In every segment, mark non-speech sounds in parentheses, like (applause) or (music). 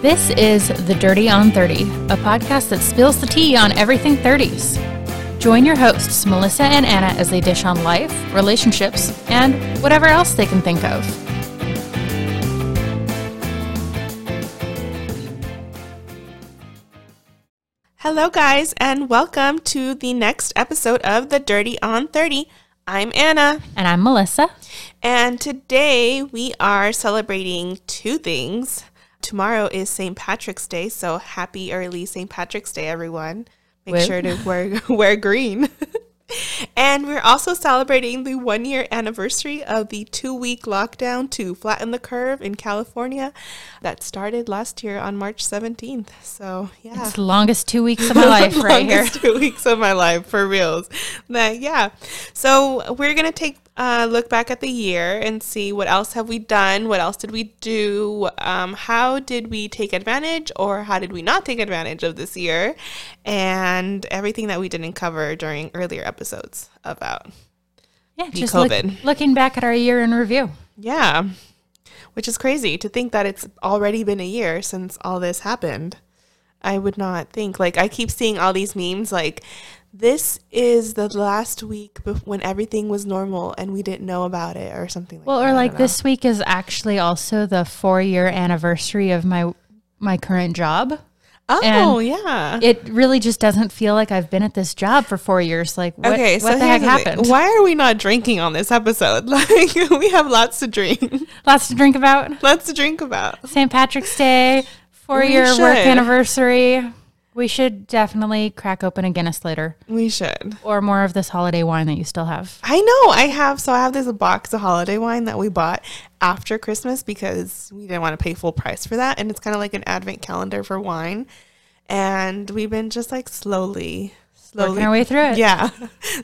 This is The Dirty on 30, a podcast that spills the tea on everything 30s. Join your hosts, Melissa and Ana, as they dish on life, relationships, and whatever else they can think of. Hello, guys, and welcome to the next episode of The Dirty on 30. I'm Ana, And I'm Melissa. and today we are celebrating two things. Tomorrow is St. Patrick's Day, so happy early St. Patrick's Day, everyone. Make sure to wear, (laughs) wear green. (laughs) and we're also celebrating the one year anniversary of the two week lockdown to flatten the curve in California that started last year on March 17th. So, yeah It's the longest two weeks of my (laughs) life right here. two weeks of my life for reals. That yeah. So we're gonna take a look back at the year and see what else have we done, what else did we do, um, how did we take advantage or how did we not take advantage of this year, and everything that we didn't cover during earlier episodes about Yeah, just look- looking back at our year in review. yeah. Which is crazy to think that it's already been a year since all this happened. I would not think. Like, I keep seeing all these memes like, this is the last week bef- when everything was normal and we didn't know about it or something like Well, that. or like this week is actually also the four year anniversary of my my current job. Oh, and yeah. It really just doesn't feel like I've been at this job for four years. Like, what, okay, what so the heck here's the thing. happened? Why are we not drinking on this episode? (laughs) Like, we have lots to drink, Lots to drink about. lots to drink about. St. Patrick's Day, four We year work anniversary. We should definitely crack open a Guinness later We should. or more of this holiday wine that you still have. I know. I have. So I have this box of holiday wine that we bought after Christmas because we didn't want to pay full price for that. And it's kind of like an advent calendar for wine. And we've been just like slowly, slowly. Working our way through it. (laughs) Yeah.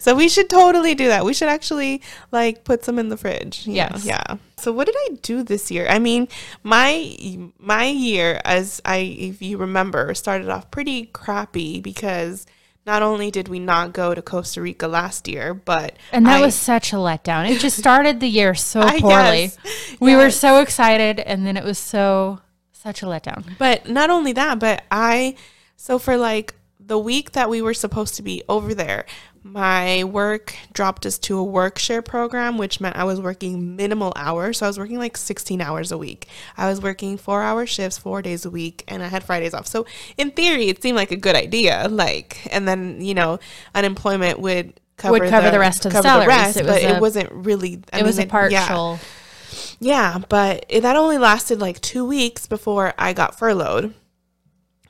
So we should totally do that. We should actually like put some in the fridge. know? Yes. Yeah. So what did I do this year? I mean, my my year as I if you remember started off pretty crappy because not only did we not go to Costa Rica last year, but And that I- was such a letdown. It just started the year so (laughs) poorly. guess. We were so excited, and then it was so such a letdown. But not only that, but I so for like the week that we were supposed to be over there, my work dropped us to a work share program, which meant I was working minimal hours. So I was working like 16 hours a week. I was working four hour shifts, four days a week, and I had Fridays off. So in theory, it seemed like a good idea. Like, and then, you know, unemployment would cover, cover the rest of the salaries. rest, It was but a- it wasn't really. I it was mean, a partial. yeah. Yeah, but it, that only lasted like two weeks before I got furloughed.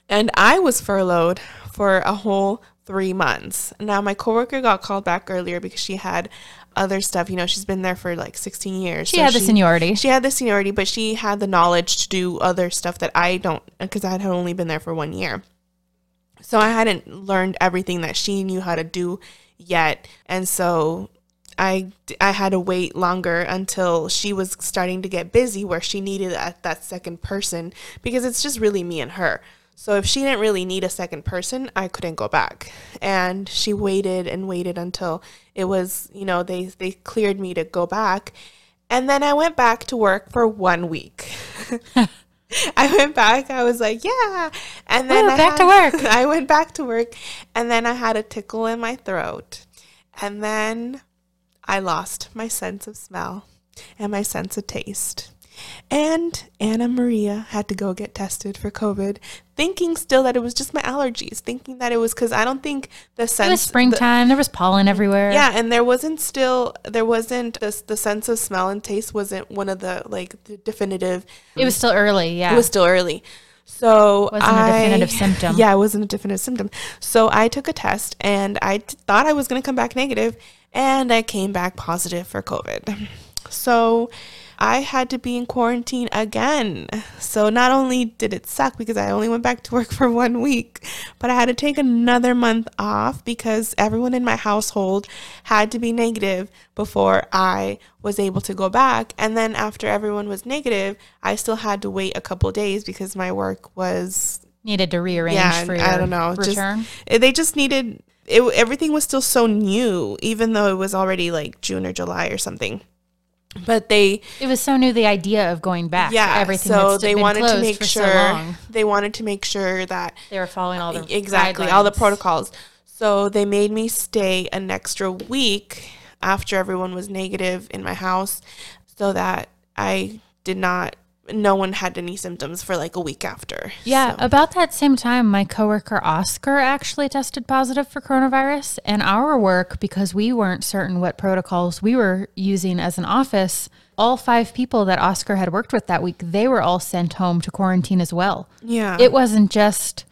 And I was furloughed for a whole three months. Now, my coworker got called back earlier because she had other stuff. You know, she's been there for like 16 years. She so had the seniority. She had the seniority, but she had the knowledge to do other stuff that I don't, because I had only been there for one year. So I hadn't learned everything that she knew how to do yet. And so I, I had to wait longer until she was starting to get busy where she needed that, that second person because it's just really me and her. So if she didn't really need a second person, I couldn't go back. And she waited and waited until it was, you know, they, they cleared me to go back. And then I went back to work for one week. (laughs) I went back. I was like, yeah. And then Woo, I back to (laughs) work. I went back to work. And then I had a tickle in my throat. And then I lost my sense of smell and my sense of taste. And Anna Maria had to go get tested for COVID, thinking still that it was just my allergies, thinking that it was because I don't think the sense It was the- springtime. there was pollen everywhere. yeah, and there wasn't still there wasn't this the sense of smell and taste wasn't one of the like the definitive. It was still early. Yeah. It was still early. So Wasn't a I- definitive symptom. Yeah, it wasn't a definitive symptom. So I took a test and I t- thought I was going to come back negative and I came back positive for COVID. So I had to be in quarantine again. So not only did it suck because I only went back to work (laughs) for one week, but I had to take another month off because everyone in my household had to be negative before I was able to go back. And then after everyone was negative, I still had to wait a couple days because my work was Needed to rearrange yeah, for I don't know. Return. eh, they just needed it. Everything was still so new, even though it was already like June or July or something. But they It was so new the idea of going back. yeah everything. so they wanted to make for so sure they wanted to make sure that they were following all the exactly all the protocols so they made me stay an extra week after everyone was negative in my house so that i did not no one had any symptoms for like a week after Yeah, So- about that same time, my coworker Oscar actually tested positive for coronavirus, and our work, because we weren't certain what protocols we were using as an office, all five people that Oscar had worked with that week, they were all sent home to quarantine as well. yeah It wasn't just,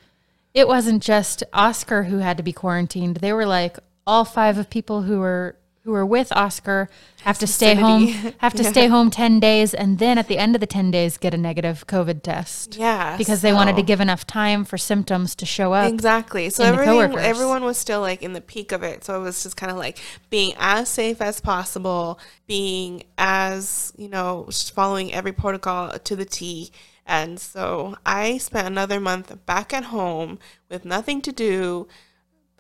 it wasn't just Oscar who had to be quarantined. They were like all five of people who were who were with Oscar have to stay home, (laughs) have to stay home ten days, and then at the end of the ten days get a negative COVID test yeah because they wanted to give enough time for symptoms to show up. Exactly. So everything, everyone was still like in the peak of it. So it was just kind of like being as safe as possible, being as, you know, just following every protocol to the T. And so I spent another month back at home with nothing to do,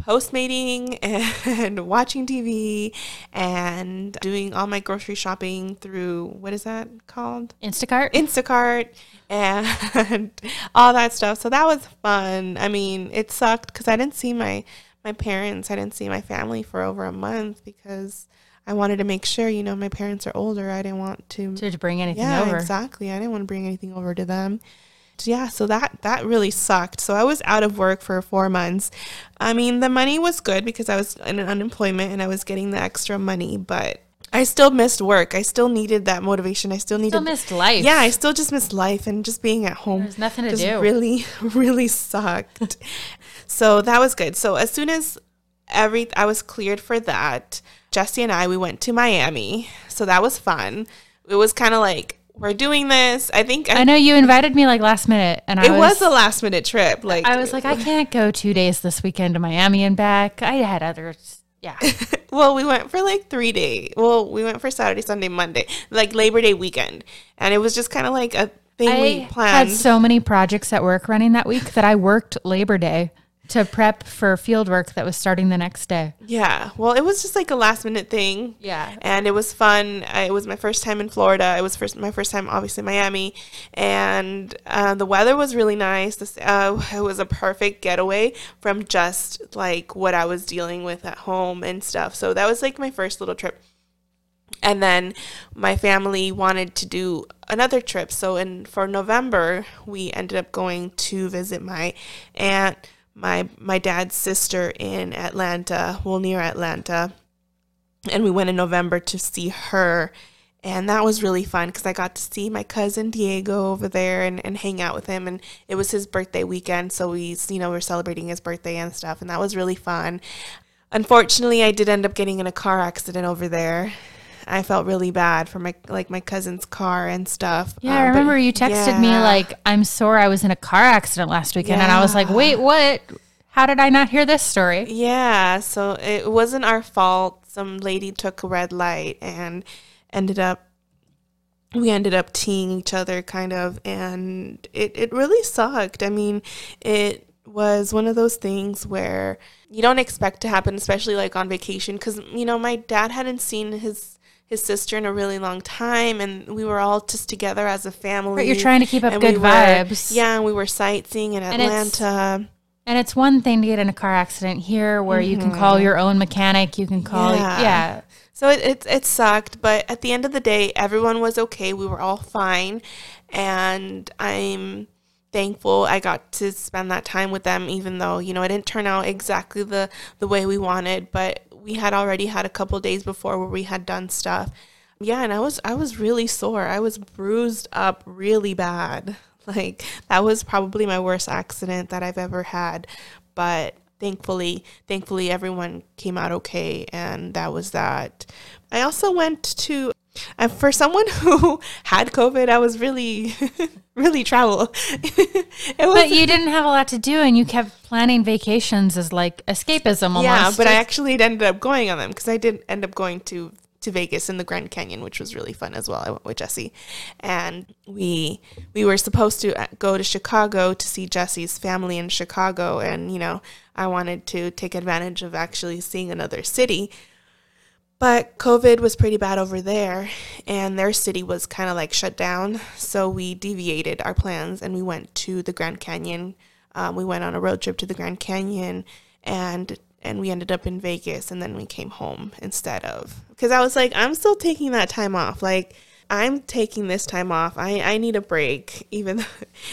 postmating (laughs) and watching TV and doing all my grocery shopping through what is that called? Instacart. Instacart and (laughs) all that stuff. So that was fun. I mean, it sucked because I didn't see my my parents. I didn't see my family for over a month because I wanted to make sure, you know, my parents are older. I didn't want to. to, to bring anything yeah, over. exactly. I didn't want to bring anything over to them. Yeah, so that that really sucked. So I was out of work for four months. I mean, the money was good because I was in unemployment and I was getting the extra money, but I still missed work. I still needed that motivation. I still needed Still missed life. yeah, I still just missed life and just being at home. There's nothing to do. Really, (laughs) really sucked. so that was good. So as soon as every I was cleared for that, Jesse and I we went to Miami. So that was fun. It was kind of like we're doing this. I think I know you invited me like last minute, and I it was, was, a last minute trip. Like I was like, I can't go two days this weekend to Miami and back. I had others. Yeah, (laughs) well, we went for like three days. Well, we went for Saturday, Sunday, Monday, like Labor Day weekend, and it was just kind of like a thing we I planned. had so many projects at work running that week that I worked Labor Day to prep for field work that was starting the next day. Yeah. Well, it was just like a last minute thing. Yeah. And it was fun. I, it was my first time in Florida. It was first my first time, obviously, in Miami. And uh, the weather was really nice. This, uh, (laughs) it was a perfect getaway from just like what I was dealing with at home and stuff. So that was like my first little trip. And then my family wanted to do another trip. So in for November, we ended up going to visit my aunt, my my dad's sister in Atlanta, well near Atlanta. And we went in November to see her. And that was really fun because I got to see my cousin Diego over there and, and hang out with him. And it was his birthday weekend. So we, you know, we're celebrating his birthday and stuff. And that was really fun. Unfortunately, I did end up getting in a car accident over there. I felt really bad for my like my cousin's car and stuff. Yeah, Um, I but remember you texted me like, "I'm sore. I was in a car accident last weekend," and I was like, "Wait, what? How did I not hear this story?" Yeah, so it wasn't our fault. Some lady took a red light and ended up we ended up teeing each other kind of and it, it really sucked. I mean, it was one of those things where you don't expect to happen, especially like on vacation because you know, my dad hadn't seen his his sister in a really long time and we were all just together as a family. Right, you're trying to keep up good we were- vibes. Yeah, and we were sightseeing in And Atlanta. And it's one thing to get in a car accident here, where you can call your own mechanic. You can call, Mm-hmm. Yeah. yeah. So it, it it sucked, but at the end of the day, everyone was okay. We were all fine, and I'm thankful I got to spend that time with them. Even though you know it didn't turn out exactly the the way we wanted, but we had already had a couple days before where we had done stuff. Yeah, and I was I was really sore. I was bruised up really bad. (laughs) Like that was probably my worst accident that I've ever had, but thankfully thankfully everyone came out okay and that was that. I also went to and for someone (laughs) who had COVID, I was really (laughs) really travel. (laughs) But you didn't have a lot to do, and you kept planning vacations as like escapism. Almost. Yeah, but I actually ended up going on them because I did end up going to to Vegas in the Grand Canyon, which was really fun as well. I went with Jesse, and we we were supposed to uh, go to Chicago to see Jesse's family in Chicago, and you know I wanted to take advantage of actually seeing another city. But COVID was pretty bad over there, and their city was kind of like shut down. So we deviated our plans and we went to the Grand Canyon. Um, we went on a road trip to the Grand Canyon, and and we ended up in Vegas, and then we came home instead of because I was like, I'm still taking that time off, like. I'm taking this time off. I, I need a break. (laughs) Even though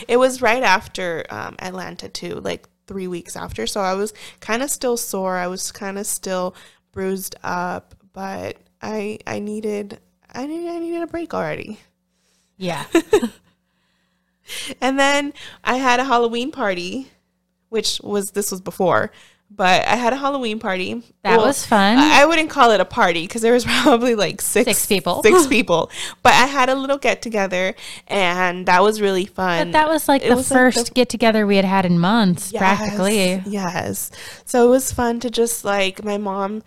it was right after um, Atlanta too, like three weeks after. So I was kind of still sore. I was kind of still bruised up, but I I needed I needed I needed a break already. Yeah. (laughs) And then I had a Halloween party, which was this was before, but I had a Halloween party. That was fun. I wouldn't call it a party because there was (laughs) probably like six Six people. Six (laughs) people, but I had a little get together, and that was really fun. but that was like It the was like first the- get together we had had in months, practically. Yes, Yes. So it was fun to just like my mom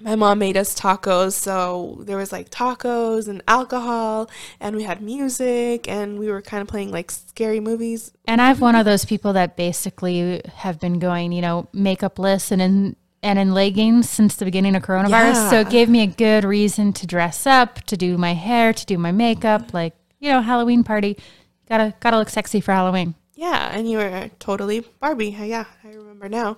my mom made us tacos, so there was like tacos and alcohol and we had music and we were kind of playing like scary movies. And I've one of those people that basically have been going, you know, makeupless and in and in leggings since the beginning of coronavirus. So it gave me a good reason to dress up, to do my hair, to do my makeup, like, you know, Halloween party. Gotta gotta look sexy for Halloween. Yeah, and you were totally Barbie. Yeah, I remember now.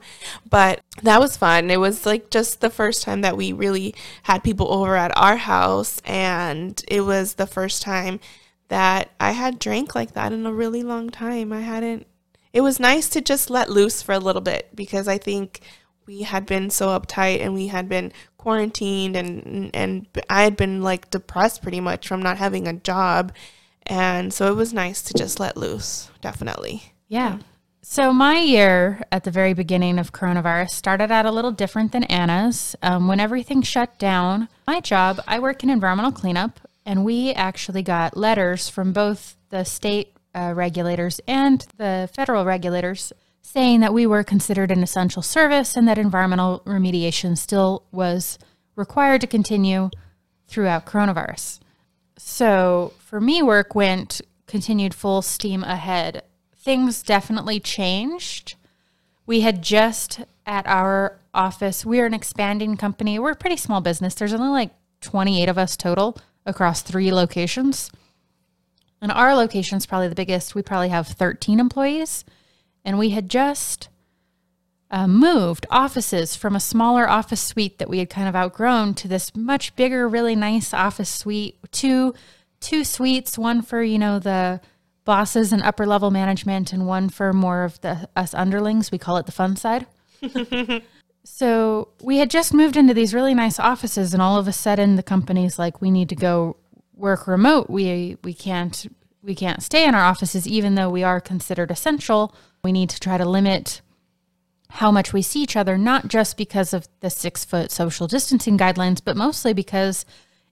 But that was fun. It was like just the first time that we really had people over at our house. And it was the first time that I had drank like that in a really long time. I hadn't, it was nice to just let loose for a little bit because I think we had been so uptight and we had been quarantined and and I had been like depressed pretty much from not having a job and so it was nice to just let loose definitely Yeah. So my year at the very beginning of coronavirus started out a little different than Ana's. Um, when everything shut down, my job, I work in environmental cleanup, and we actually got letters from both the state uh, regulators and the federal regulators saying that we were considered an essential service and that environmental remediation still was required to continue throughout coronavirus. So for me, work went continued full steam ahead. Things definitely changed. We had just at our office, we're an expanding company. We're a pretty small business. There's only like 28 of us total across three locations. And our location is probably the biggest. We probably have 13 employees. And we had just uh, moved offices from a smaller office suite that we had kind of outgrown to this much bigger, really nice office suite. Two, two suites, one for you know the bosses and upper level management, and one for more of the us underlings. We call it the fun side. (laughs) so we had just moved into these really nice offices, and all of a sudden the company's like, "We need to go work remote. We we can't." We can't stay in our offices even though we are considered essential. We need to try to limit how much we see each other, not just because of the six foot social distancing guidelines, but mostly because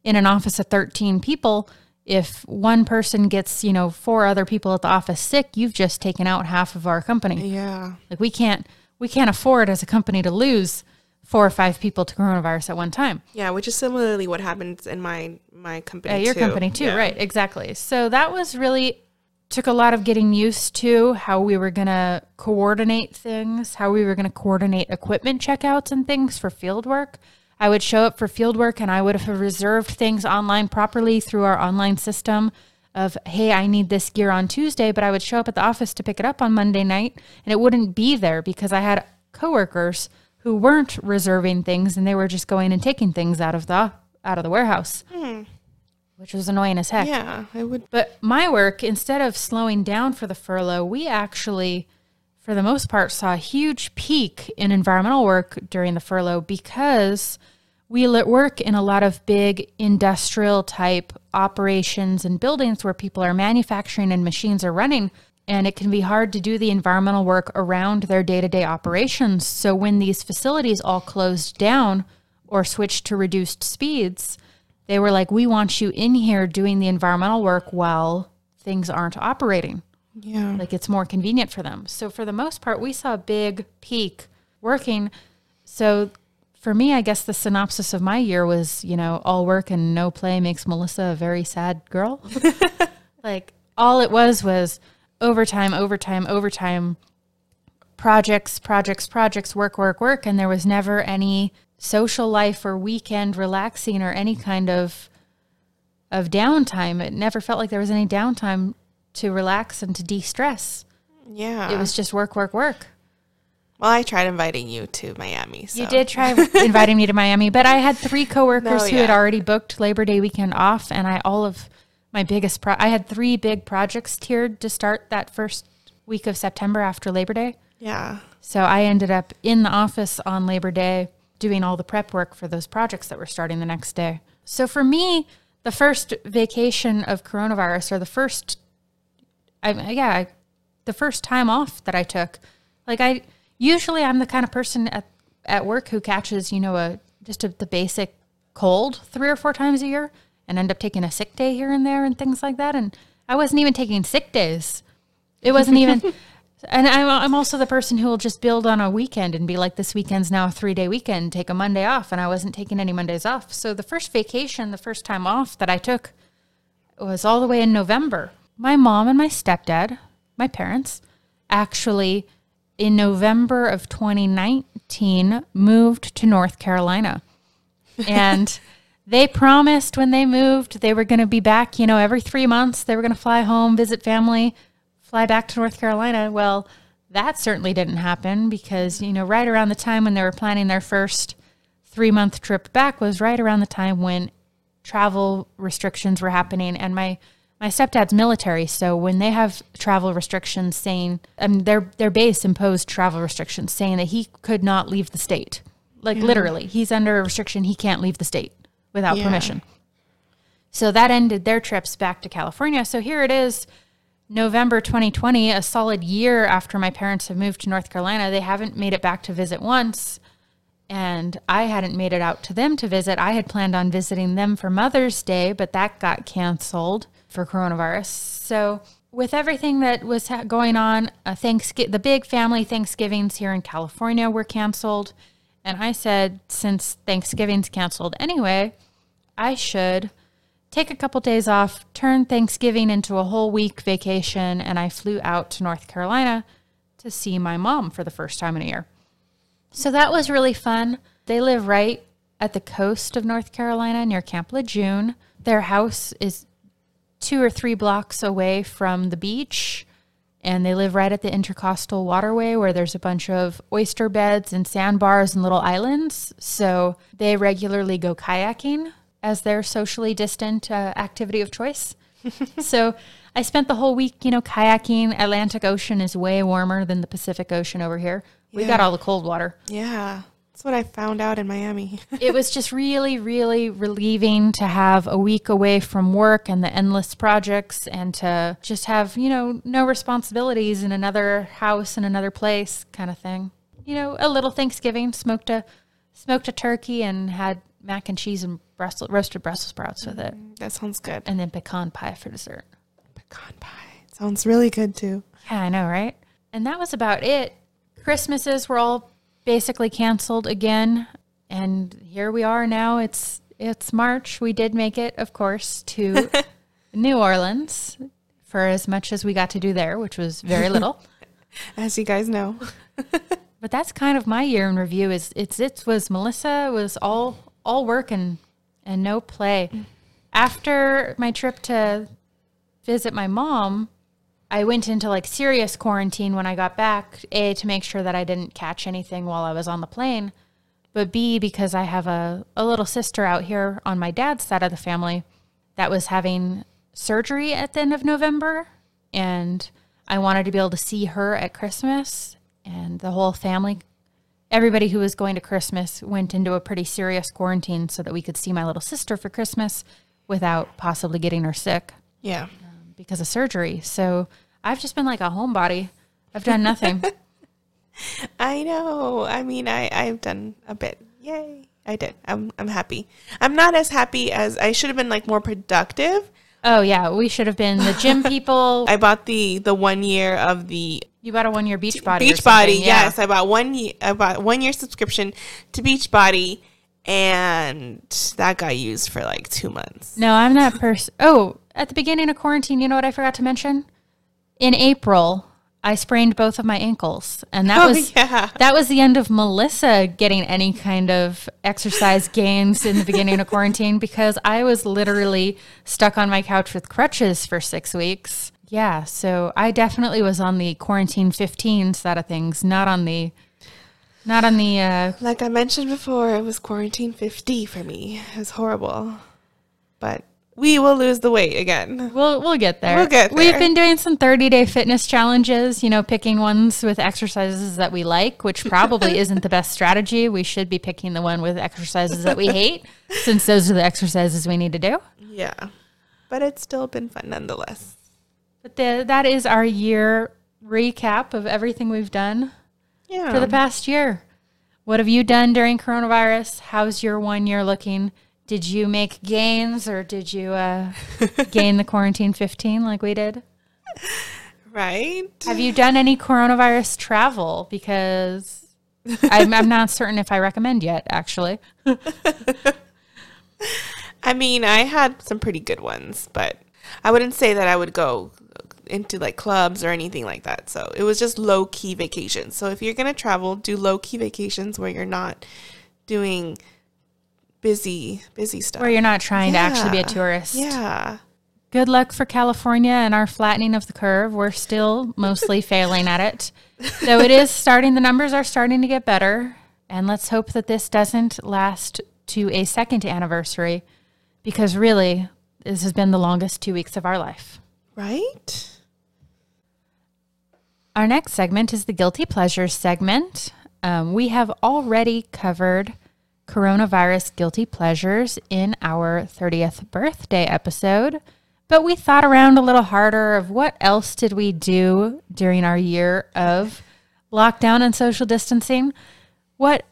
in an office of 13 people, if one person gets, you know, four other people at the office sick, you've just taken out half of our company. yeah Like we can't, we can't afford as a company to lose four or five people to coronavirus at one time. yeah which is similarly what happens in my my company At your too. company too, Yeah. right? Exactly. So that was really took a lot of getting used to how we were going to coordinate things, how we were going to coordinate equipment checkouts and things for field work. I would show up for field work and I would have reserved things online properly through our online system of hey, I need this gear on Tuesday, but I would show up at the office to pick it up on Monday night and it wouldn't be there because I had coworkers who weren't reserving things and they were just going and taking things out of the out of the warehouse. Hmm. Which was annoying as heck. yeah i would But my work, instead of slowing down for the furlough, we actually, for the most part, saw a huge peak in environmental work during the furlough because we work in a lot of big industrial type operations and buildings where people are manufacturing and machines are running. And it can be hard to do the environmental work around their day to day operations. So when these facilities all closed down or switched to reduced speeds, they were like, we want you in here doing the environmental work while things aren't operating. yeah Like it's more convenient for them. So for the most part, we saw a big peak working. So for me, I guess the synopsis of my year was, you know, all work and no play makes Melissa a very sad girl. (laughs) like all it was was overtime, overtime, overtime, projects, projects, projects, work, work, work. And there was never any social life or weekend relaxing or any kind of of downtime. It never felt like there was any downtime to relax and to de-stress. Yeah. It was just work, work, work. well, I tried inviting you to Miami. So. You did try (laughs) inviting me to Miami, but I had three coworkers No, who had already booked Labor Day weekend off, and I all of my biggest pro- I had three big projects tiered to start that first week of September after Labor Day. Yeah. So I ended up in the office on Labor Day doing all the prep work for those projects that were starting the next day. So for me, the first vacation of coronavirus or the first I yeah, I, the first time off that I took, like I usually I'm the kind of person at at work who catches, you know, a just a, the basic cold three or four times a year and end up taking a sick day here and there and things like that and I wasn't even taking sick days. It wasn't even (laughs) and I'm, I'm also the person who will just build on a weekend and be like, this weekend's now a three day weekend, take a Monday off. And I wasn't taking any Mondays off. So the first vacation, the first time off that I took was all the way in November. My mom and my stepdad, my parents, actually in November of 2019 moved to North Carolina. And (laughs) they promised when they moved they were going to be back, you know, every three months. They were going to fly home, visit family, fly back to North Carolina. Well, that certainly didn't happen because, you know, right around the time when they were planning their first three month trip back was right around the time when travel restrictions were happening. And my my stepdad's military so when they have travel restrictions saying um, their their base imposed travel restrictions saying that he could not leave the state. Like literally he's under a restriction. He can't leave the state without Yeah. permission. So that ended their trips back to california. So here it is november 2020 a solid year after my parents have moved to north carolina they haven't made it back to visit once and I hadn't made it out to them to visit. I had planned on visiting them for Mother's Day, but that got canceled for coronavirus. So, with everything that was going on, uh, Thanksgiving, the big family Thanksgivings here in California were canceled, and I said, since Thanksgiving's canceled anyway, I should take a couple days off, turn Thanksgiving into a whole week vacation, and I flew out to North Carolina to see my mom for the first time in a year. So that was really fun. They live right at the coast of North Carolina near Camp Lejeune. Their house is two or three blocks away from the beach, and they live right at the intercoastal waterway where there's a bunch of oyster beds and sandbars and little islands. So they regularly go kayaking as their socially distant uh, activity of choice. (laughs) so I spent the whole week, you know, kayaking. Atlantic Ocean is way warmer than the Pacific Ocean over here. We got all the cold water. Yeah. That's what I found out in Miami. (laughs) it was just really, really relieving to have a week away from work and the endless projects and to just have, you know, no responsibilities in another house in another place kind of thing. You know, a little Thanksgiving, smoked a smoked a turkey and had mac and cheese and Brussels, roasted Brussels sprouts with it. Mm, that sounds good. And then pecan pie for dessert. Pecan pie. Sounds really good too. Yeah, I know, right? And that was about it. Christmases were all basically canceled again, and here we are now. It's it's March. We did make it, of course, to (laughs) New Orleans for as much as we got to do there, which was very little. (laughs) As you guys know. (laughs) but that's kind of my year in review. Is it's it was Melissa it was all all work and and no play. After my trip to visit my mom, I went into like serious quarantine when I got back. A to make sure that I didn't catch anything while I was on the plane, but B because I have a a little sister out here on my dad's side of the family that was having surgery at the end of November and I wanted to be able to see her at Christmas and the whole family everybody who was going to Christmas went into a pretty serious quarantine so that we could see my little sister for Christmas without possibly getting her sick Yeah. Um, because of surgery. So I've just been like a homebody. I've done nothing. (laughs) I know. I mean, I I've done a bit. Yay! I did. I'm I'm happy. I'm not as happy as I should have been. Like more productive. oh yeah, we should have been the gym (laughs) people. I bought the the one year of the you bought a one year beach body. Beach Body. yeah. Yes, I bought one. ye- I bought one year subscription to Beach Body, and that got used for like two months. No, I'm that person. Oh, at the beginning of quarantine, you know what I forgot to mention? In April, I sprained both of my ankles, and that (laughs) Oh, was yeah. that was the end of Melissa getting any kind of exercise gains in the beginning of quarantine because I was literally stuck on my couch with crutches for six weeks. Yeah, so I definitely was on the quarantine 15 side of things, not on the not on the uh, Like I mentioned before, it was quarantine 50 for me. It was horrible. But we will lose the weight again. We'll we'll get there. We'll get there. We've been doing some 30 day fitness challenges, you know, picking ones with exercises that we like, which probably (laughs) isn't the best strategy. We should be picking the one with exercises that we hate, since those are the exercises we need to do. Yeah. But it's still been fun nonetheless. But the, that is our year recap of everything we've done Yeah. for the past year. What have you done during coronavirus? How's your one year looking? Did you make gains or did you uh, (laughs) gain the quarantine 15 like we did? right? Have you done any coronavirus travel? Because I'm, I'm not certain if I recommend yet, actually. (laughs) I mean, I had some pretty good ones, but I wouldn't say that I would go into like clubs or anything like that. So it was just low key vacations. So if you're going to travel, do low key vacations where you're not doing busy, busy stuff. Where you're not trying to actually be a tourist. Yeah. Good luck for California and our flattening of the curve. We're still mostly (laughs) failing at it. Though it is starting, the numbers are starting to get better. And let's hope that this doesn't last to a second anniversary because really, this has been the longest two weeks of our life. Right? Our next segment is the Guilty Pleasures segment. Um, we have already covered coronavirus guilty pleasures in our 30th birthday episode, but we thought around a little harder of what else did we do during our year of lockdown and social distancing? What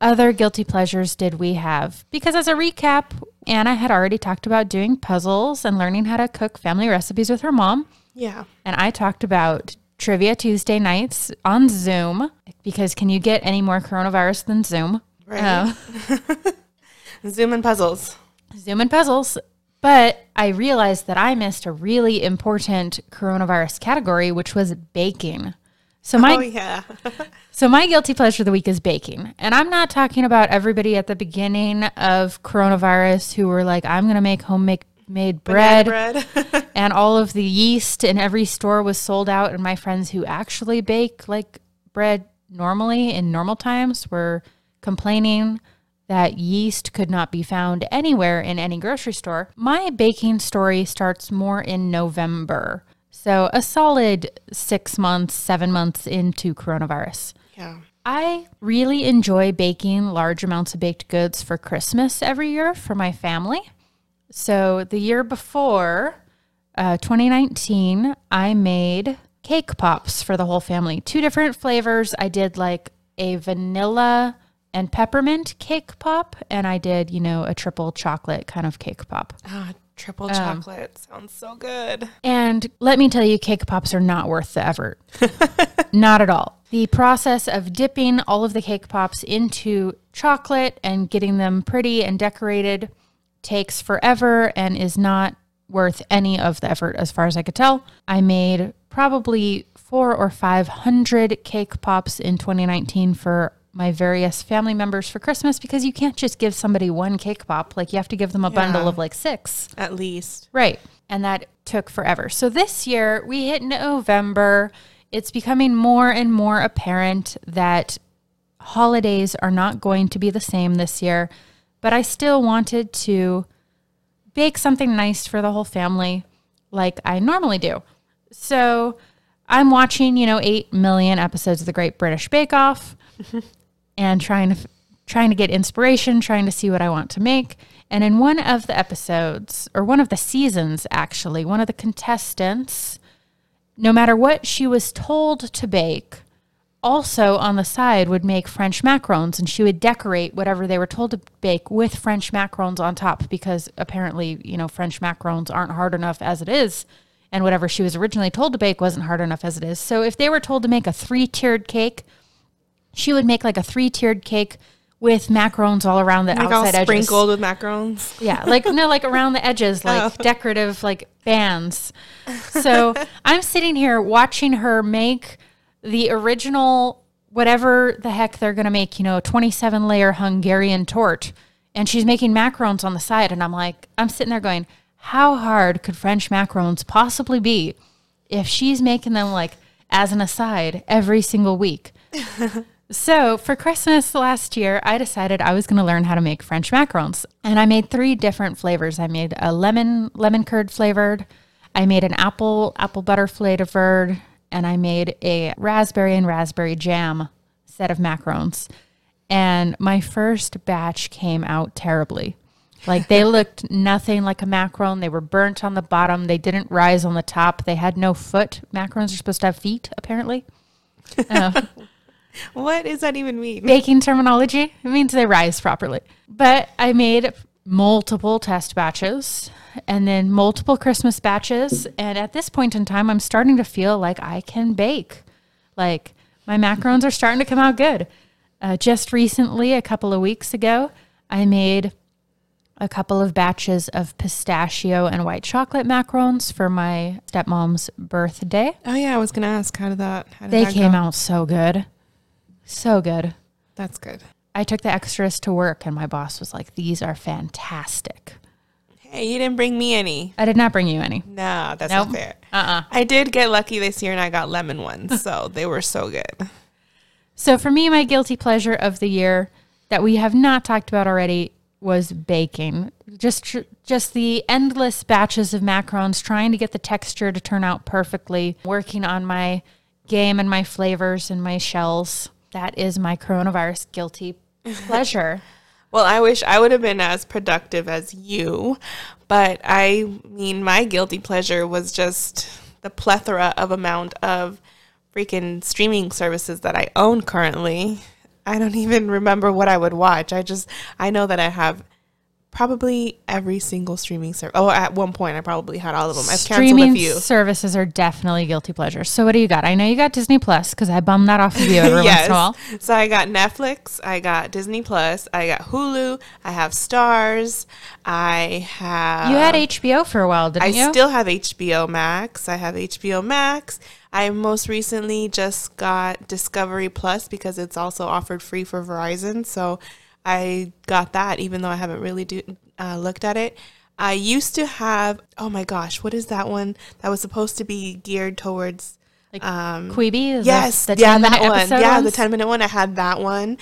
other guilty pleasures did we have? Because as a recap, Ana had already talked about doing puzzles and learning how to cook family recipes with her mom Yeah. and I talked about Trivia Tuesday nights on Zoom because can you get any more coronavirus than Zoom? Right. Uh, (laughs) Zoom and puzzles. Zoom and puzzles. But I realized that I missed a really important coronavirus category, which was baking. So my oh, yeah. (laughs) so my guilty pleasure of the week is baking. And I'm not talking about everybody at the beginning of coronavirus who were like, I'm gonna make homemade made bread. Bread. (laughs) and all of the yeast in every store was sold out and my friends who actually bake like bread normally in normal times were complaining that yeast could not be found anywhere in any grocery store my baking story starts more in november so a solid six months seven months into coronavirus yeah. I really enjoy baking large amounts of baked goods for Christmas every year for my family. So the year before, uh, 2019, I made cake pops for the whole family. Two different flavors. I did like a vanilla and peppermint cake pop, and I did, you know, a triple chocolate kind of cake pop. Ah, Um, triple chocolate. Sounds so good. And let me tell you, cake pops are not worth the effort. (laughs) not at all. The process of dipping all of the cake pops into chocolate and getting them pretty and decorated takes forever and is not worth any of the effort as far as I could tell. I made probably four or five hundred cake pops in 2019 for my various family members for Christmas because you can't just give somebody one cake pop. Like you have to give them a bundle of like six. At least. Right. And that took forever. So this year we hit November. It's becoming more and more apparent that holidays are not going to be the same this year, but I still wanted to bake something nice for the whole family like I normally do. So I'm watching, you know, 8 million episodes of the Great British Bake Off (laughs) and trying to trying to get inspiration, trying to see what I want to make. And in one of the episodes, or one of the seasons actually, one of the contestants, no matter what she was told to bake, also on the side would make French macarons and she would decorate whatever they were told to bake with French macarons on top because apparently, you know, French macarons aren't hard enough as it is. And whatever she was originally told to bake wasn't hard enough as it is. So if they were told to make a three tiered cake, she would make like a three tiered cake with macarons all around the Like all outside edges. sprinkled with macarons. Yeah, like no, like around the edges, (laughs) oh. like Oh. decorative like bands. So (laughs) I'm sitting here watching her make the original whatever the heck they're gonna make, you know, 27 layer Hungarian torte, and she's making macarons on the side, and I'm like, I'm sitting there going, how hard could French macarons possibly be if she's making them like as an aside every single week? (laughs) So for Christmas last year, I decided I was going to learn how to make French macarons, and I made three different flavors. I made a lemon lemon curd flavored, I made an apple apple butter flavored, and I made a raspberry and raspberry jam set of macarons. And my first batch came out terribly. Like they (laughs) looked nothing like a macaron. They were burnt on the bottom. They didn't rise on the top. They had no foot. Macarons are supposed to have feet, apparently. (laughs) Uh, What does that even mean? baking terminology. It means they rise properly. But I made multiple test batches and then multiple Christmas batches. And at this point in time, I'm starting to feel like I can bake. Like my macarons are starting to come out good. Uh, just recently, a couple of weeks ago, I made a couple of batches of pistachio and white chocolate macarons for my stepmom's birthday. Oh yeah, I was gonna ask how did that? How did They that came go? out so good. So good. That's good. I took the extras to work, and my boss was like, These are fantastic. Hey, you didn't bring me any. I did not bring you any. No, that's Nope. not fair. Uh uh I did get lucky this year, and I got lemon ones, so (laughs) they were so good. So, for me, my guilty pleasure of the year that we have not talked about already was baking. Just, tr- just the endless batches of macarons, trying to get the texture to turn out perfectly, working on my game and my flavors and my shells. That is my coronavirus guilty pleasure. (laughs) Well, I wish I would have been as productive as you, but I mean, my guilty pleasure was just the plethora of amount of freaking streaming services that I own currently. I don't even remember what I would watch. I just I know that I have probably every single streaming service. Oh, at one point I probably had all of them. I've Streaming a few. services are definitely guilty pleasures. So, what do you got? I know you got Disney Plus because I bummed that off of you every (laughs) once in a while. So I got Netflix, I got Disney Plus, I got Hulu, I have Starz, I have You had HBO for a while, didn't I you? I still have HBO Max. I have HBO Max. I most recently just got Discovery Plus because it's also offered free for Verizon. So I got that even though I haven't really do, uh, looked at it. I used to have, oh my gosh, what is that one that was supposed to be geared towards Like um, Quibi? Yes, the, the yeah, that one. Yeah, the 10 minute one. I had that one.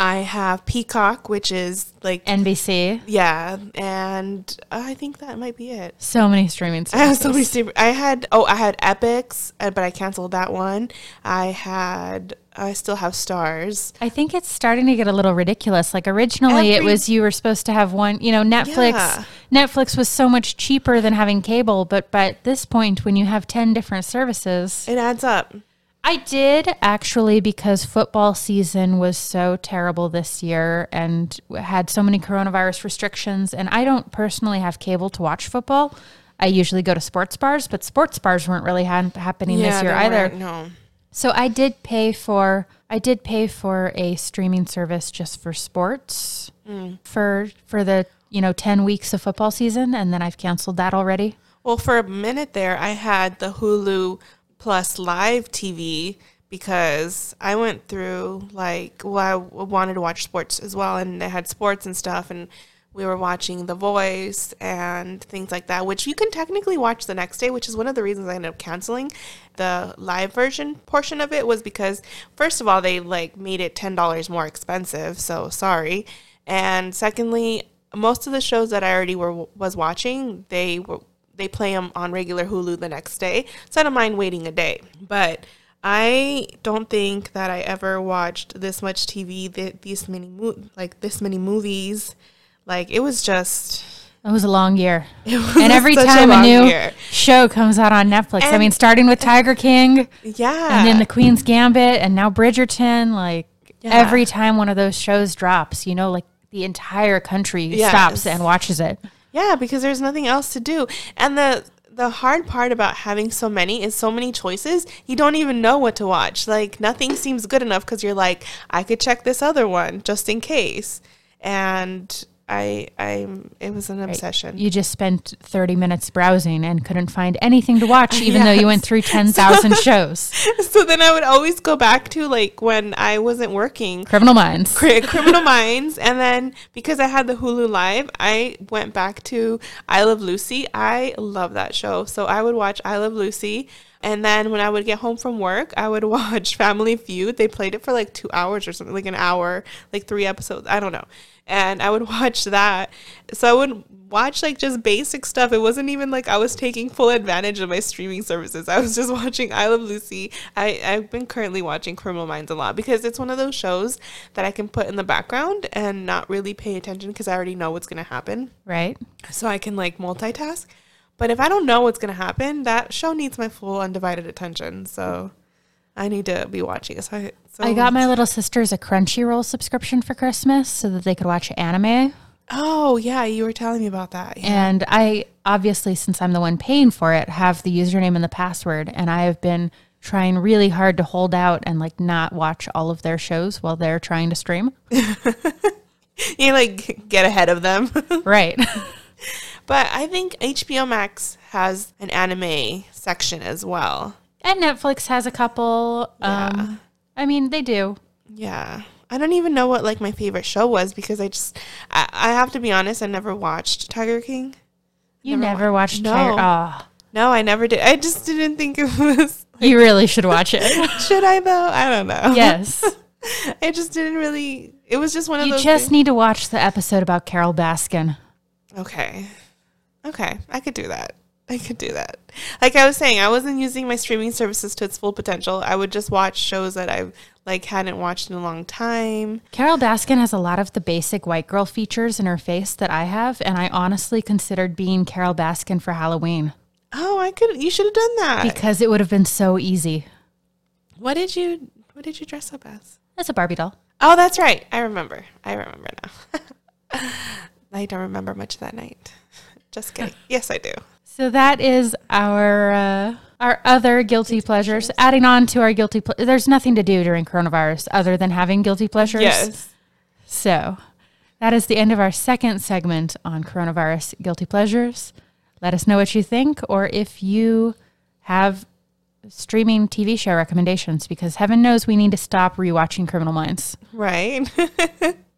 I have Peacock, which is like, NBC. yeah, and I think that might be it. So many streaming Services. (laughs) I have so many. stream- I had oh, I had Epix, uh, but I canceled that one. I had. I still have Starz. I think it's starting to get a little ridiculous. Like originally, it was you were supposed to have one. You know, Netflix. Yeah. Netflix was so much cheaper than having cable, but but at this point, when you have ten different services, It adds up. I did actually because football season was so terrible this year and had so many coronavirus restrictions. And I don't personally have cable to watch football. I usually go to sports bars, but sports bars weren't really ha- happening this year either. No. So I did pay for I did pay for a streaming service just for sports mm. for for the you know ten weeks of football season, and then I've canceled that already. Well, for a minute there, I had the Hulu Plus Live TV because I went through like well, I wanted to watch sports as well, and they had sports and stuff, and we were watching The Voice and things like that, which you can technically watch the next day, which is one of the reasons I ended up canceling the live version portion of it was because first of all they like made it ten dollars more expensive, so sorry, and secondly, most of the shows that I already were was watching, they were they play them on regular Hulu the next day. So I don't mind waiting a day. But I don't think that I ever watched this much TV, th- these many mo- like this many movies. Like it was just It was a long year, (laughs) it was and every time a, long new year. show comes out on Netflix, I mean, starting with Tiger King, yeah, and then The Queen's Gambit, and now Bridgerton. Like Yeah. every time one of those shows drops, you know, like the entire country Yes. stops and watches it. Yeah, because there's nothing else to do. And the the hard part about having so many is so many choices. You don't even know what to watch. Like nothing seems good enough because you're like, I could check this other one just in case. And I, I, it was an obsession. You just spent 30 minutes browsing and couldn't find anything to watch, (laughs) even though you went through (laughs) 10,000 shows. (laughs) so then I would always go back to like when I wasn't working. Criminal Minds. Cri- Criminal Minds, and then because I had the Hulu Live, I went back to I Love Lucy. I love that show, so I would watch I Love Lucy, and then when I would get home from work, I would (laughs) watch Family Feud. They played it for like two hours or something, like an hour, like three episodes. I don't know, and I would (laughs) watch that. So I would watch like just basic stuff. It wasn't even like I was taking full advantage of my streaming services. I was (laughs) just watching I Love Lucy. I, I've been currently watching Criminal Minds a lot because it's one of those shows that I can put in the background and not really pay attention because I already know what's going to happen. Right? So I can like multitask. But if I don't know what's going to happen, that show needs my full undivided attention. So I need to be watching it. So I, so I got my little sisters a Crunchyroll subscription for Christmas so that they could watch anime. Oh, yeah. You were telling me about that. Yeah. And I obviously, since I'm the one paying for it, have the username and the password. And I have been trying really hard to hold out and like not watch all of their shows while they're trying to stream. (laughs) you like get ahead of them. (laughs) right. (laughs) but I think HBO Max has an anime section as well. and Netflix has a couple. Um, I mean, they do. Yeah. I don't even know what like my favorite show was because I just I, I have to be honest, I never watched Tiger King. You Never never, wa- watched No. Tiger. Oh, No, I never did. I just didn't think it was you really should watch it. (laughs) should I though? I don't know. yes. (laughs) I just didn't really it was just one of You those You just things- need to watch the episode about Carole Baskin. Okay. Okay. I could do that. I could do that. Like I was saying, I wasn't using my streaming services to its full potential. I would just watch shows that I like hadn't watched in a long time. Carole Baskin has a lot of the basic white girl features in her face that I have, and I honestly considered being Carole Baskin for Halloween Oh, I could you should have done that. because it would have been so easy. what did you what did you dress up as? As a Barbie doll. Oh, that's right. I remember. I remember now. (laughs) I don't remember much of that night. Just kidding. Yes, I do. So that is our uh, our other guilty pleasures. Adding on to our guilty, ple- there's nothing to do during coronavirus other than having guilty pleasures. Yes. So that is the end of our second segment on coronavirus guilty pleasures. Let us know what you think or if you have streaming TV show recommendations because heaven knows we need to stop rewatching Criminal Minds. Right. (laughs)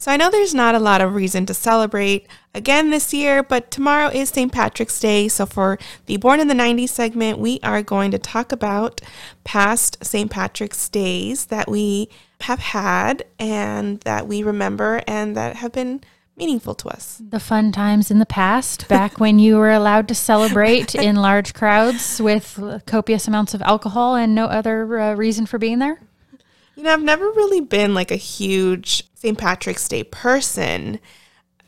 so I know there's not a lot of reason to celebrate again this year, but tomorrow is St. Patrick's Day. So for the Born in the 90s segment, we are going to talk about past St. Patrick's Days that we have had and that we remember and that have been meaningful to us. The fun times in the past, back when you were allowed to celebrate in large crowds with copious amounts of alcohol and no other uh, reason for being there. You know, I've never really been like a huge St. Patrick's Day person.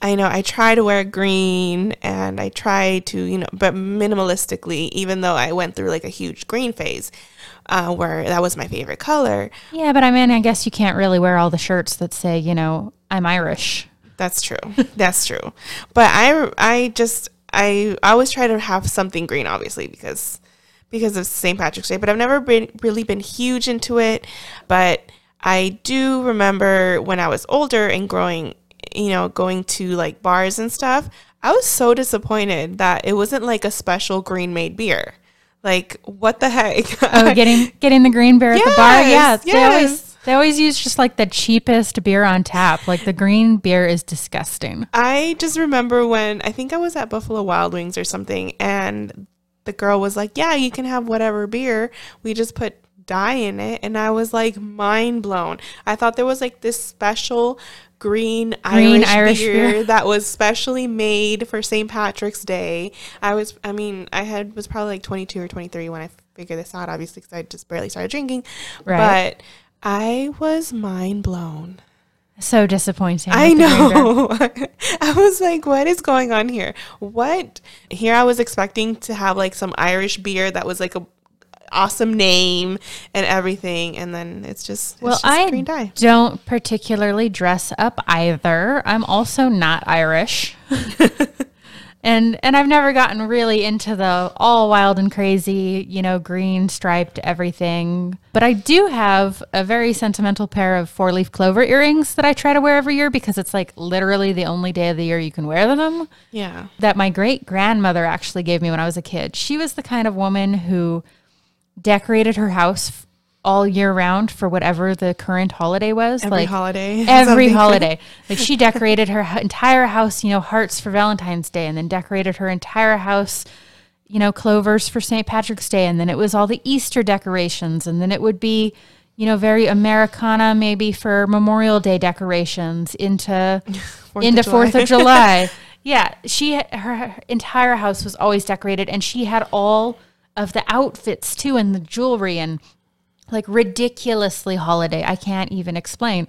I know I try to wear green and I try to, you know, but minimalistically, even though I went through like a huge green phase uh, where that was my favorite color. Yeah, but I mean, I guess you can't really wear all the shirts that say, you know, I'm Irish. That's true. That's true. But I, I just, I, I always try to have something green, obviously, because because of St. Patrick's Day. But I've never been really been huge into it. But I do remember when I was older and growing, you know, going to like bars and stuff. I was so disappointed that it wasn't like a special green made beer. Like what the heck? Oh, (laughs) getting getting the green beer at the bar. Yeah, Yes, they always they always use just like the cheapest beer on tap. Like the green beer is disgusting. I just remember when I think I was at Buffalo Wild Wings or something, and the girl was like, "Yeah, you can have whatever beer. We just put dye in it," and I was like mind blown. I thought there was like this special green, Green Irish, Irish beer, beer. (laughs) that was specially made for St. Patrick's Day. I was, I mean, I had was probably like 22 or 23 when I figured this out, obviously, because I just barely started drinking. Right. But I was mind blown. So disappointing. I with the green beer. know. (laughs) I was like, what is going on here? What? Here I was expecting to have like some Irish beer that was like a awesome name and everything, and then it's just it's Well, just I green dye. don't particularly dress up either. I'm also not Irish. (laughs) And and I've never gotten really into the all wild and crazy, you know, green striped everything. But I do have a very sentimental pair of four leaf clover earrings that I try to wear every year because it's like literally the only day of the year you can wear them. Yeah. That my great grandmother actually gave me when I was a kid. She was the kind of woman who decorated her house all year round for whatever the current holiday was. Every like holiday. (laughs) every holiday. Like she decorated her entire house, you know, hearts for Valentine's Day, and then decorated her entire house, you know, clovers for St. Patrick's Day, and then it was all the Easter decorations, and then it would be, you know, very Americana maybe for Memorial Day decorations into (laughs) Fourth into of Fourth of July. (laughs) yeah, she her, her entire house was always decorated, and she had all of the outfits too, and the jewelry, and like ridiculously holiday. I can't even explain.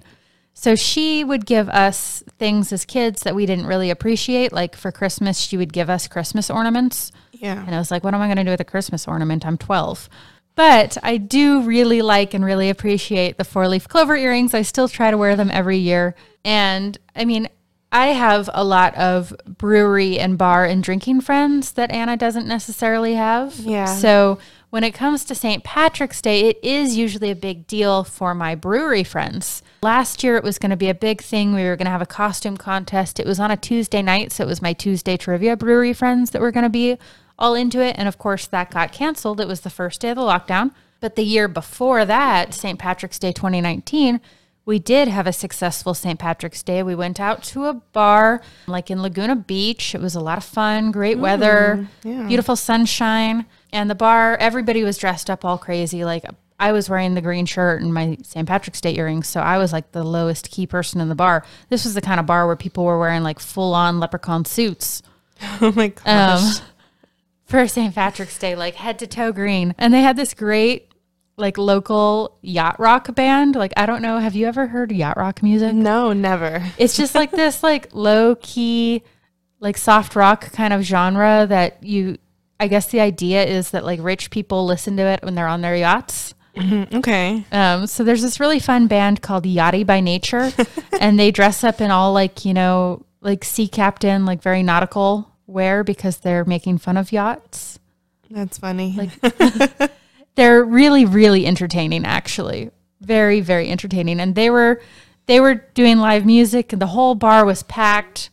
So she would give us things as kids that we didn't really appreciate. Like for Christmas, she would give us Christmas ornaments. Yeah. And I was like, what am I going to do with a Christmas ornament? I'm 12. But I do really like and really appreciate the four leaf clover earrings. I still try to wear them every year. And I mean, I have a lot of brewery and bar and drinking friends that Ana doesn't necessarily have. Yeah. So when it comes to St. Patrick's Day, it is usually a big deal for my brewery friends. Last year, it was going to be a big thing. We were going to have a costume contest. It was on a Tuesday night, so it was my Tuesday trivia brewery friends that were going to be all into it. And of course, that got canceled. It was the first day of the lockdown. But the year before that, St. Patrick's Day 2019, we did have a successful St. Patrick's Day. We went out to a bar like in Laguna Beach. It was a lot of fun, great weather, mm, beautiful sunshine. And the bar, everybody was dressed up all crazy. Like I was wearing the green shirt and my St. Patrick's Day earrings. So I was like the lowest key person in the bar. This was the kind of bar where people were wearing like full on leprechaun suits (laughs) Oh my gosh. um, for St. Patrick's Day, like head to toe green. And they had this great, like local yacht rock band. Like, I don't know, have you ever heard yacht rock music? no, never. (laughs) It's just like this, like low key, like soft rock kind of genre that you, I guess the idea is that like rich people listen to it when they're on their yachts. Okay. Um, so there's this really fun band called Yachty by Nature, (laughs) and they dress up in all like you know like sea captain, like very nautical wear because they're making fun of yachts. That's funny. Like (laughs) (laughs) they're really really entertaining actually, very very entertaining, and they were they were doing live music, and the whole bar was packed.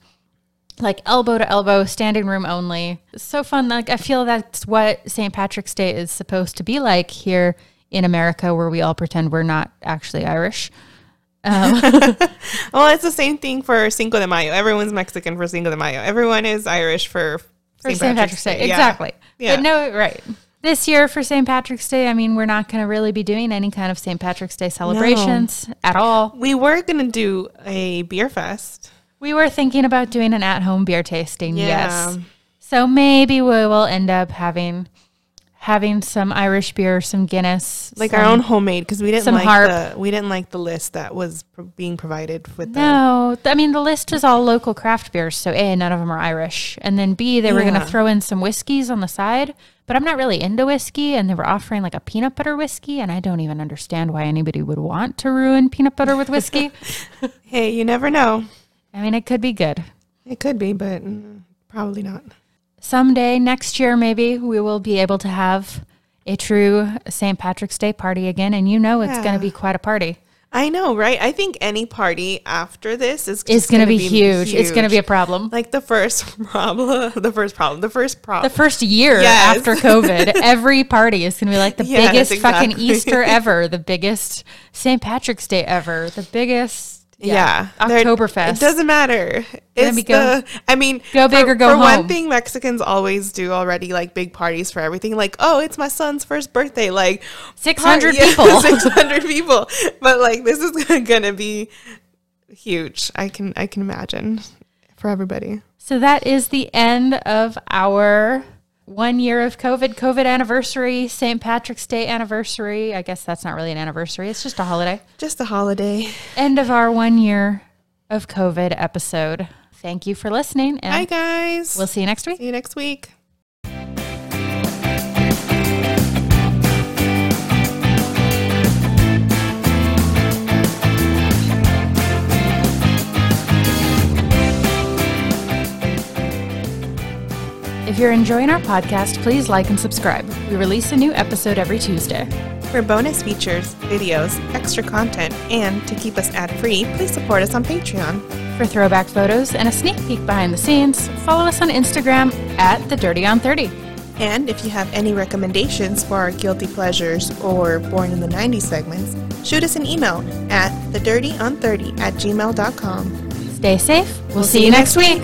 Like elbow to elbow, standing room only. So fun. Like I feel that's what St. Patrick's Day is supposed to be like here in America, where we all pretend we're not actually Irish. Um, (laughs) well, it's the same thing for Cinco de Mayo. Everyone's Mexican for Cinco de Mayo. Everyone is Irish for for St. Patrick's Day. Yeah. Exactly. Yeah. But no, right. This year for St. Patrick's Day, I mean, we're not going to really be doing any kind of St. Patrick's Day celebrations at all. We were gonna do a beer fest. We were thinking about doing an at home beer tasting. Yeah. Yes. So maybe we will end up having having some Irish beer, some Guinness, Like some- our own homemade because we didn't some like harp. the we didn't like the list that was pro- being provided with the No, I mean the list is all local craft beers. So a, none of them are Irish, and then b, they were going to throw in some whiskeys on the side. But I'm not really into whiskey, and they were offering like a peanut butter whiskey, and I don't even understand why anybody would want to ruin peanut butter with whiskey. (laughs) Hey, you never know. I mean, it could be good. It could be, but mm, probably not. Someday next year, maybe we will be able to have a true St. Patrick's Day party again, and you know it's going to be quite a party. I know, right? I think any party after this is just going to gonna be, huge. It's going to be a problem. like the first (laughs) problem. The first problem. The first problem, the first year Yes. after COVID, (laughs) every party is going to be like the Yes, biggest fucking. Easter (laughs) ever, the biggest St. Patrick's Day ever, the biggest yeah, They're- Oktoberfest. It doesn't matter. It's be go- the. I mean, go big for, or go for home. one thing, Mexicans always do already like big parties for everything. Like, oh, it's my son's first birthday. Like 600 part- (laughs) people. (laughs) six hundred people. But like, this is (laughs) gonna be huge. I can I can imagine for everybody. So that is the end of our one year of COVID, COVID anniversary, St. Patrick's Day anniversary. I guess that's not really an anniversary, it's just a holiday. Just a holiday. End of our one year of COVID episode. Thank you for listening, and Hi guys. we'll see you next week. see you next week. You're enjoying our podcast, please like and subscribe. We release a new episode every Tuesday. For bonus features, videos, extra content, and to keep us ad free, please support us on Patreon. For throwback photos and a sneak peek behind the scenes, follow us on Instagram at the Dirty on 30. And if you have any recommendations for our guilty pleasures or born in the 90s segments, shoot us an email at thedirtyon30 at gmail.com. Stay safe. We'll, see, you next week.